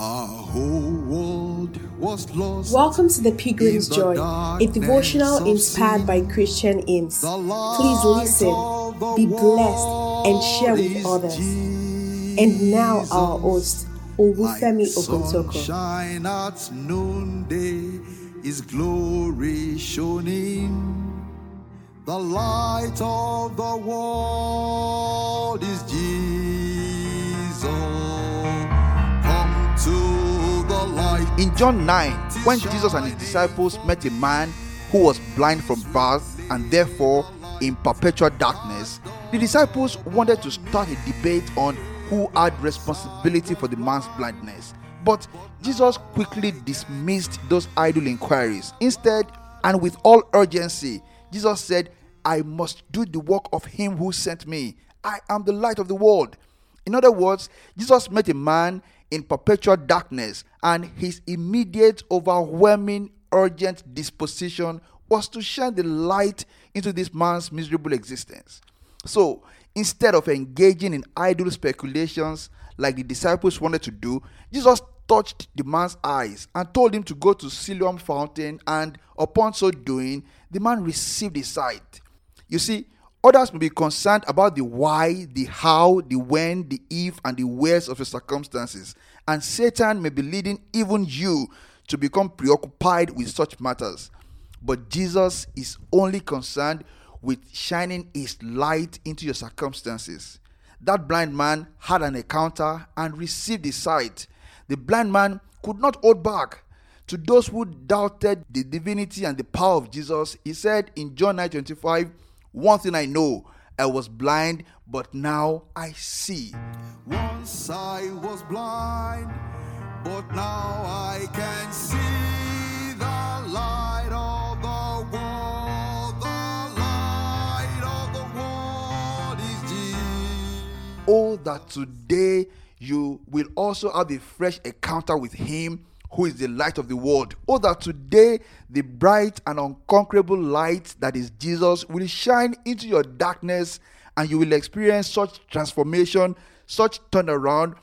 Welcome to the Pilgrim's Joy, a devotional inspired by Christian hymns. Please listen, be blessed, and share with others. And now, our host, Olufemi Like Oguntoko. sunshine at noonday is glory shining. The light of the world is Jesus. In John 9, when Jesus and his disciples met a man who was blind from birth and therefore in perpetual darkness, the disciples wanted to start a debate on who had responsibility for the man's blindness. But Jesus quickly dismissed those idle inquiries. Instead, and with all urgency, Jesus said, I must do the work of him who sent me. I am the light of the world. In other words, Jesus met a man in perpetual darkness, and his immediate, overwhelming, urgent disposition was to shine the light into this man's miserable existence. So, instead of engaging in idle speculations like the disciples wanted to do, Jesus touched the man's eyes and told him to go to Siloam fountain, and upon so doing, the man received his sight. You see, others may be concerned about the why, the how, the when, the if, and the wheres of your circumstances, and Satan may be leading even you to become preoccupied with such matters. But Jesus is only concerned with shining his light into your circumstances. That blind man had an encounter and received his sight. The blind man could not hold back. To those who doubted the divinity and the power of Jesus, he said in John 9:25, "One thing I know, I was blind, but now I see." Once I was blind, but now I can see the light of the world. The light of the world is Jesus. Oh, that today you will also have a fresh encounter with Him who is the light of the world. Oh, that today the bright and unconquerable light that is Jesus will shine into your darkness and you will experience such transformation, such turnaround,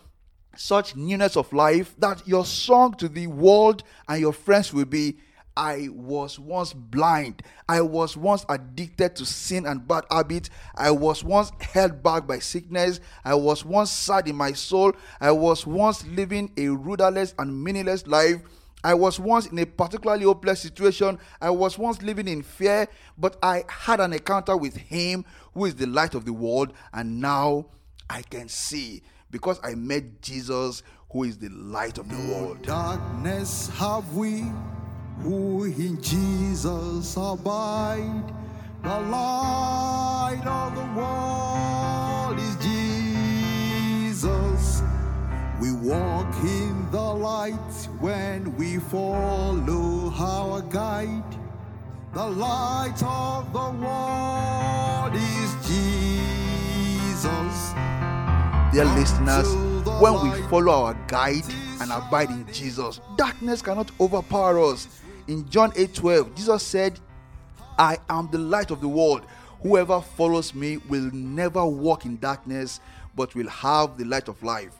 such newness of life that your song to the world and your friends will be I was once blind. I was once addicted to sin and bad habits. I was once held back by sickness. I was once sad in my soul. I was once living a rudderless and meaningless life. I was once in a particularly hopeless situation. I was once living in fear, but I had an encounter with Him who is the light of the world, and now I can see because I met Jesus who is the light of the world. Darkness have we who in Jesus abide. The light of the world is Jesus. We walk in the light when we follow our guide. The light of the world is Jesus. Dear listeners, when we follow our guide and abide in Jesus, darkness cannot overpower us. In John 8:12, Jesus said, I am the light of the world. Whoever follows me will never walk in darkness, but will have the light of life.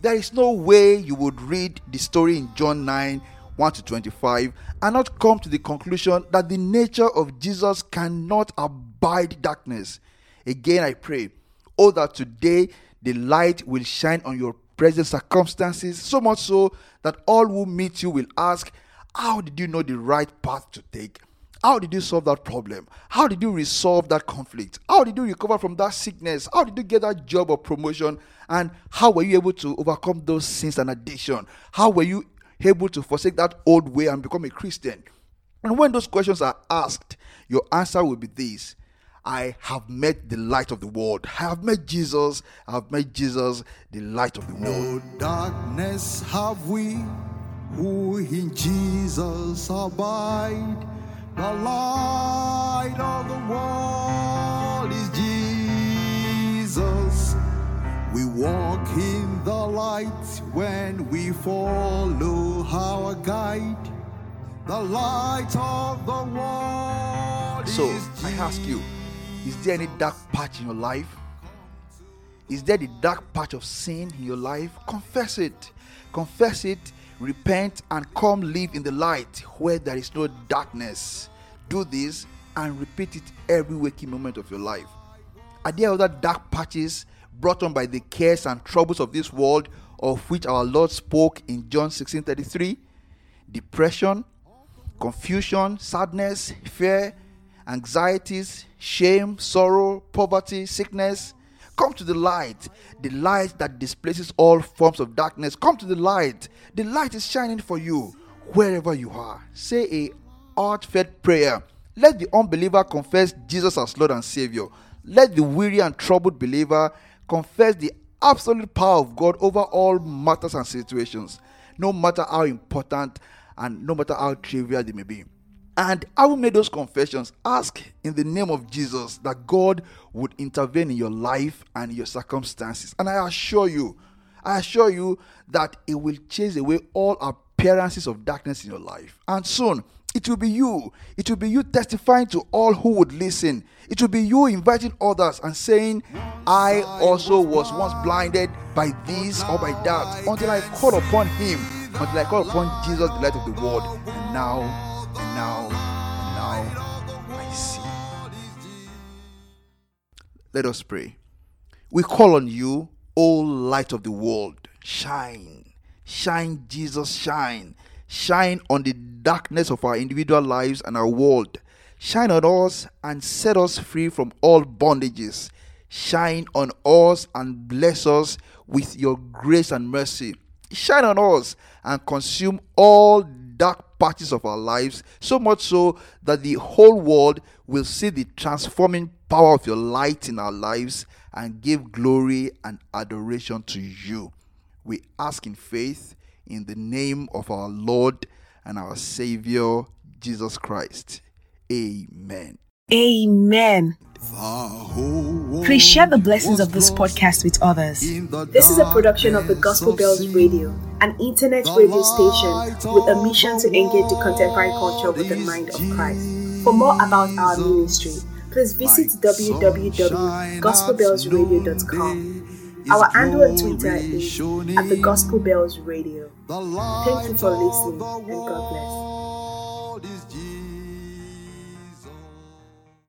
There is no way you would read the story in John 9 1 to 25 and not come to the conclusion that the nature of Jesus cannot abide darkness. Again, I pray, oh, that today the light will shine on your present circumstances, so much so that all who meet you will ask, How did you know the right path to take? How did you solve that problem? How did you resolve that conflict? How did you recover from that sickness? How did you get that job or promotion? And how were you able to overcome those sins and addiction? How were you able to forsake that old way and become a Christian? And when those questions are asked, your answer will be this I have met the light of the world. I have met Jesus. I have met Jesus, the light of the world. No darkness have we who in Jesus abide. The light of the world is Jesus. We walk in the light when we follow our guide. The light of the world So I ask you, is there any dark patch in your life? Is there the dark patch of sin in your life? Confess it. Confess it, repent, and come live in the light where there is no darkness. Do this and repeat it every waking moment of your life. Are there other dark patches brought on by the cares and troubles of this world, of which our Lord spoke in John 16 33? Depression, confusion, sadness, fear, anxieties, shame, sorrow, poverty, sickness. Come to the light, the light that displaces all forms of darkness. Come to the light. The light is shining for you wherever you are. Say a heartfelt prayer. Let the unbeliever confess Jesus as Lord and Savior. Let the weary and troubled believer confess the absolute power of God over all matters and situations, no matter how important and no matter how trivial they may be. And I will make those confessions. Ask in the name of Jesus that God would intervene in your life and your circumstances. And I assure you, I assure you that it will chase away all appearances of darkness in your life. And soon, it will be you. It will be you testifying to all who would listen. It will be you inviting others and saying, I also was once blinded by this or by that until I called upon Him, until I called upon Jesus, the light of the world. And now, now, now, I see. Let us pray. We call on you, O light of the world. Shine, shine, Jesus, shine. Shine on the darkness of our individual lives and our world. Shine on us and set us free from all bondages. Shine on us and bless us with your grace and mercy. Shine on us and consume all dark parts of our lives, so much so that the whole world will see the transforming power of your light in our lives and give glory and adoration to you. We ask in faith in the name of our Lord and our Savior, Jesus Christ. Amen. Amen. Please share the blessings of this podcast with others. This is a production of the Gospel Bells Radio, an internet radio station with a mission to engage the contemporary culture with the mind of Christ. For more about our ministry, please visit www.gospelbellsradio.com. Our handle on Twitter is at the Gospel Bells Radio. Thank you for listening and God bless.